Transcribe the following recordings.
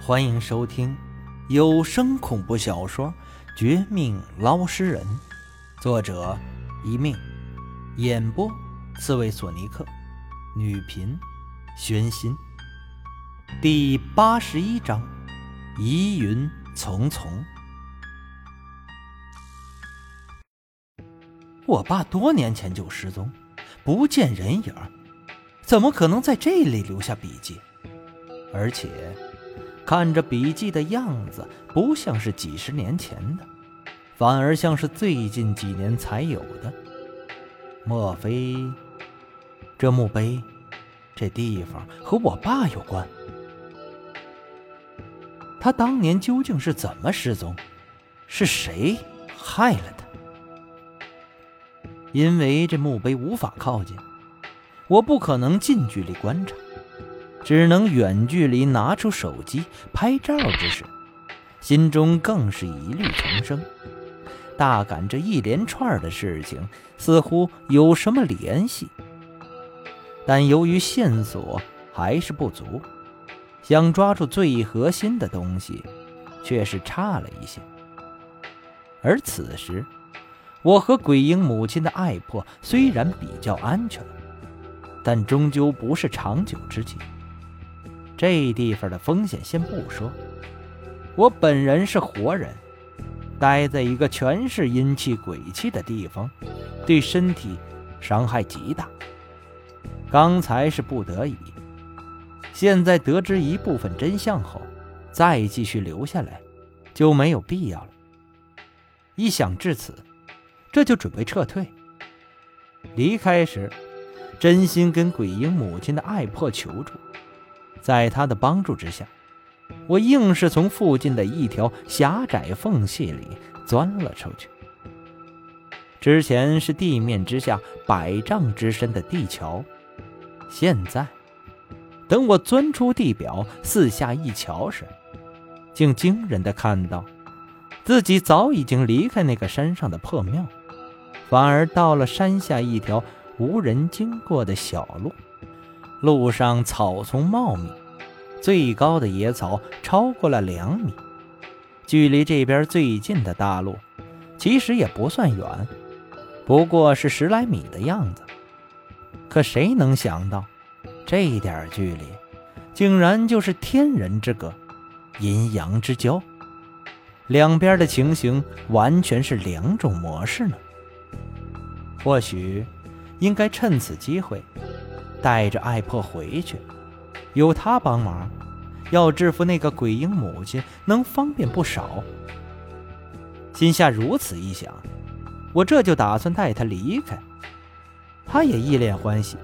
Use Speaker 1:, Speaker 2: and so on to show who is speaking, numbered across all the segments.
Speaker 1: 欢迎收听有声恐怖小说《绝命捞尸人》，作者一命，演播刺猬索尼克，女频宣心。第八十一章，疑云重重。我爸多年前就失踪，不见人影，怎么可能在这里留下笔记？而且。看着笔记的样子，不像是几十年前的，反而像是最近几年才有的。莫非这墓碑、这地方和我爸有关？他当年究竟是怎么失踪？是谁害了他？因为这墓碑无法靠近，我不可能近距离观察。只能远距离拿出手机拍照之时，心中更是疑虑丛生，大感这一连串的事情似乎有什么联系。但由于线索还是不足，想抓住最核心的东西，却是差了一些。而此时，我和鬼婴母亲的爱魄虽然比较安全，但终究不是长久之计。这地方的风险先不说，我本人是活人，待在一个全是阴气鬼气的地方，对身体伤害极大。刚才是不得已，现在得知一部分真相后，再继续留下来就没有必要了。一想至此，这就准备撤退。离开时，真心跟鬼婴母亲的爱婆求助。在他的帮助之下，我硬是从附近的一条狭窄缝隙里钻了出去。之前是地面之下百丈之深的地桥，现在等我钻出地表，四下一瞧时，竟惊人的看到，自己早已经离开那个山上的破庙，反而到了山下一条无人经过的小路。路上草丛茂密，最高的野草超过了两米。距离这边最近的大路，其实也不算远，不过是十来米的样子。可谁能想到，这点距离，竟然就是天人之隔，阴阳之交。两边的情形完全是两种模式呢。或许，应该趁此机会。带着艾破回去，有他帮忙，要制服那个鬼婴母亲能方便不少。心下如此一想，我这就打算带他离开。他也一脸欢喜。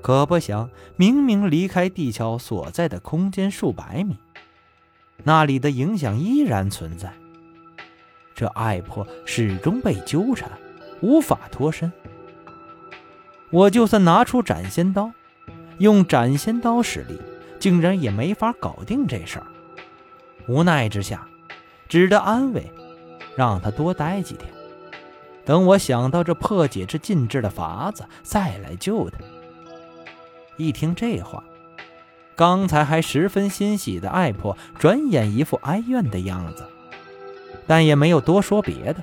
Speaker 1: 可不想，明明离开地壳所在的空间数百米，那里的影响依然存在。这爱破始终被纠缠，无法脱身。我就算拿出斩仙刀，用斩仙刀使力，竟然也没法搞定这事儿。无奈之下，只得安慰，让他多待几天，等我想到这破解这禁制的法子，再来救他。一听这话，刚才还十分欣喜的爱婆，转眼一副哀怨的样子，但也没有多说别的，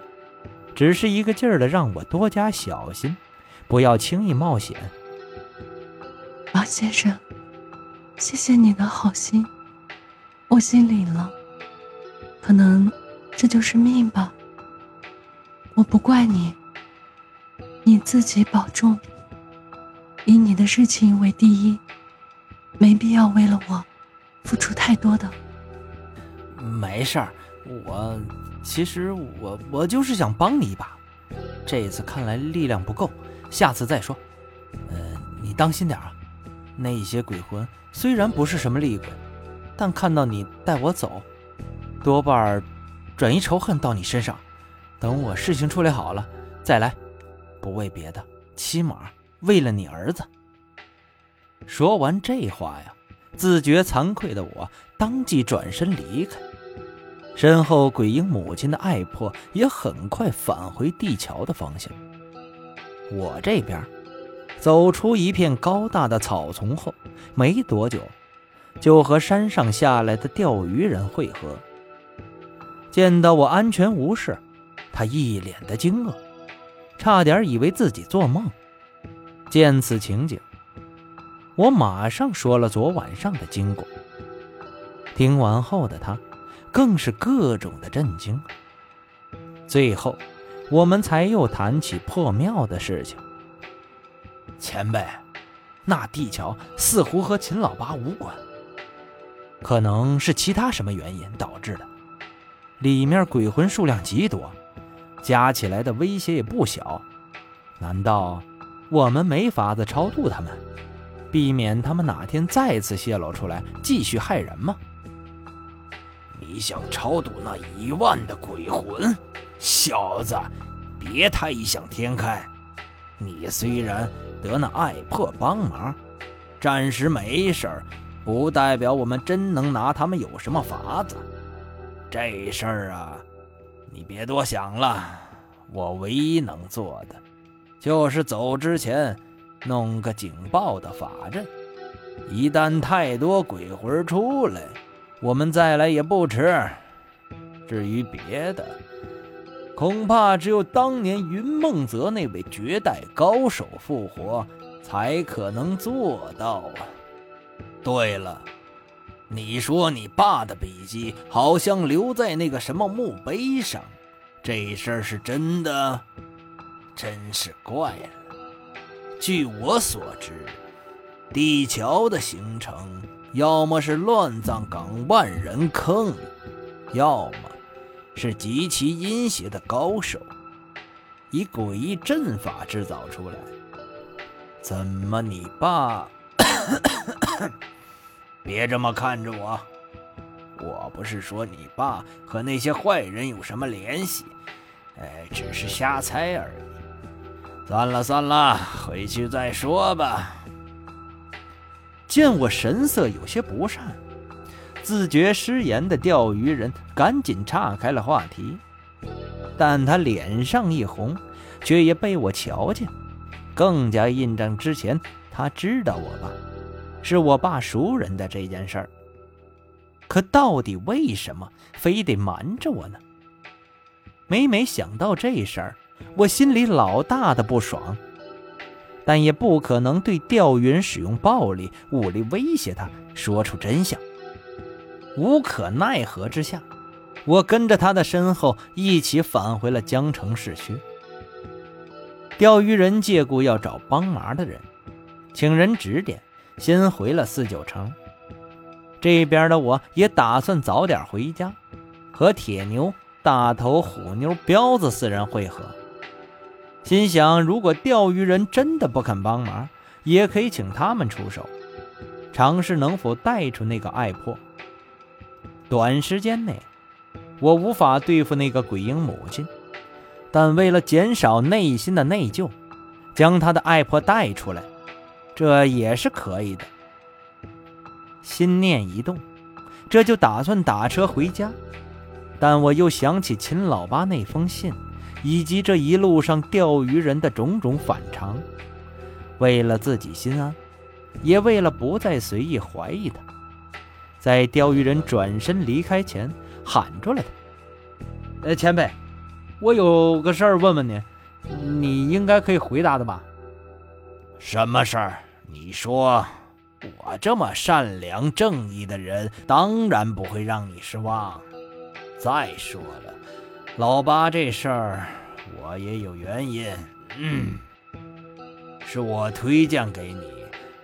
Speaker 1: 只是一个劲儿的让我多加小心。不要轻易冒险，
Speaker 2: 王先生，谢谢你的好心，我心领了。可能这就是命吧。我不怪你，你自己保重。以你的事情为第一，没必要为了我付出太多的。
Speaker 1: 没事儿，我其实我我就是想帮你一把，这一次看来力量不够。下次再说，呃，你当心点啊！那些鬼魂虽然不是什么厉鬼，但看到你带我走，多半转移仇恨到你身上。等我事情处理好了再来，不为别的，起码为了你儿子。说完这话呀，自觉惭愧的我当即转身离开，身后鬼婴母亲的爱魄也很快返回地桥的方向。我这边走出一片高大的草丛后，没多久，就和山上下来的钓鱼人会合。见到我安全无事，他一脸的惊愕，差点以为自己做梦。见此情景，我马上说了昨晚上的经过。听完后的他，更是各种的震惊。最后，我们才又谈起破庙的事情。前辈，那地桥似乎和秦老八无关，可能是其他什么原因导致的。里面鬼魂数量极多，加起来的威胁也不小。难道我们没法子超度他们，避免他们哪天再次泄露出来，继续害人吗？
Speaker 3: 你想超度那一万的鬼魂，小子，别太异想天开。你虽然得那爱破帮忙，暂时没事儿，不代表我们真能拿他们有什么法子。这事儿啊，你别多想了。我唯一能做的，就是走之前弄个警报的法阵，一旦太多鬼魂出来，我们再来也不迟。至于别的，恐怕只有当年云梦泽那位绝代高手复活，才可能做到啊。对了。你说你爸的笔记好像留在那个什么墓碑上，这事儿是真的？真是怪了。据我所知，地桥的形成，要么是乱葬岗万人坑，要么是极其阴邪的高手以诡异阵法制造出来。怎么，你爸？别这么看着我，我不是说你爸和那些坏人有什么联系，哎，只是瞎猜而已。算了算了，回去再说吧。
Speaker 1: 见我神色有些不善，自觉失言的钓鱼人赶紧岔开了话题，但他脸上一红，却也被我瞧见，更加印证之前他知道我爸。是我爸熟人的这件事儿，可到底为什么非得瞒着我呢？每每想到这事儿，我心里老大的不爽，但也不可能对钓鱼人使用暴力、武力威胁他，说出真相。无可奈何之下，我跟着他的身后一起返回了江城市区。钓鱼人借故要找帮忙的人，请人指点。先回了四九城，这边的我也打算早点回家，和铁牛、大头、虎妞、彪子四人会合。心想，如果钓鱼人真的不肯帮忙，也可以请他们出手，尝试能否带出那个爱魄。短时间内，我无法对付那个鬼婴母亲，但为了减少内心的内疚，将他的爱婆带出来。这也是可以的。心念一动，这就打算打车回家。但我又想起秦老八那封信，以及这一路上钓鱼人的种种反常，为了自己心安，也为了不再随意怀疑他，在钓鱼人转身离开前喊住了他：“呃，前辈，我有个事儿问问你，你应该可以回答的吧？”“
Speaker 3: 什么事儿？”你说，我这么善良正义的人，当然不会让你失望。再说了，老八这事儿，我也有原因。嗯，是我推荐给你，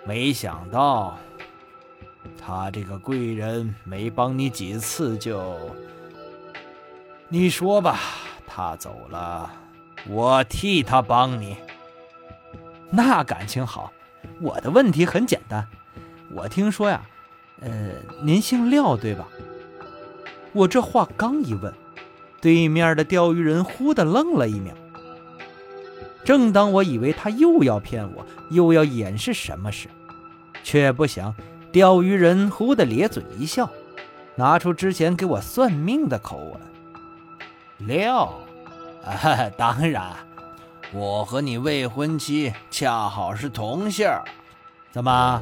Speaker 3: 没想到他这个贵人没帮你几次就……你说吧，他走了，我替他帮你，
Speaker 1: 那感情好。我的问题很简单，我听说呀，呃，您姓廖对吧？我这话刚一问，对面的钓鱼人忽的愣了一秒。正当我以为他又要骗我，又要掩饰什么时，却不想钓鱼人忽的咧嘴一笑，拿出之前给我算命的口吻：“
Speaker 3: 廖，啊，当然。”我和你未婚妻恰好是同姓怎么，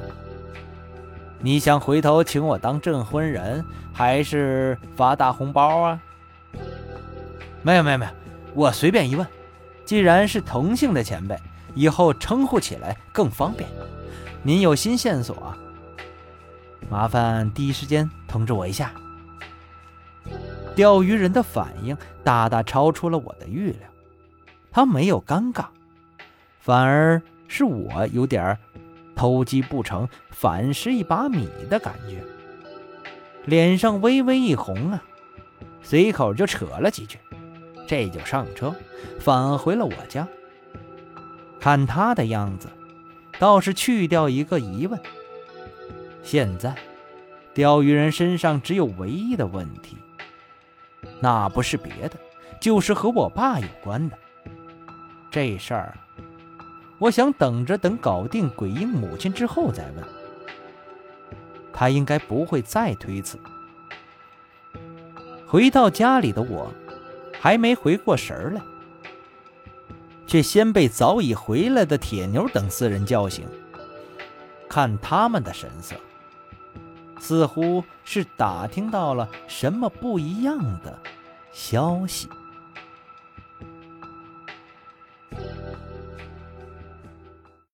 Speaker 1: 你想回头请我当证婚人，还是发大红包啊？没有没有没有，我随便一问。既然是同姓的前辈，以后称呼起来更方便。您有新线索，麻烦第一时间通知我一下。钓鱼人的反应大大超出了我的预料，他没有尴尬，反而是我有点偷鸡不成反蚀一把米的感觉，脸上微微一红啊，随口就扯了几句，这就上车返回了我家。看他的样子，倒是去掉一个疑问。现在，钓鱼人身上只有唯一的问题。那不是别的，就是和我爸有关的这事儿。我想等着等搞定鬼婴母亲之后再问。他应该不会再推辞。回到家里的我，还没回过神来，却先被早已回来的铁牛等四人叫醒。看他们的神色，似乎是打听到了什么不一样的。消息。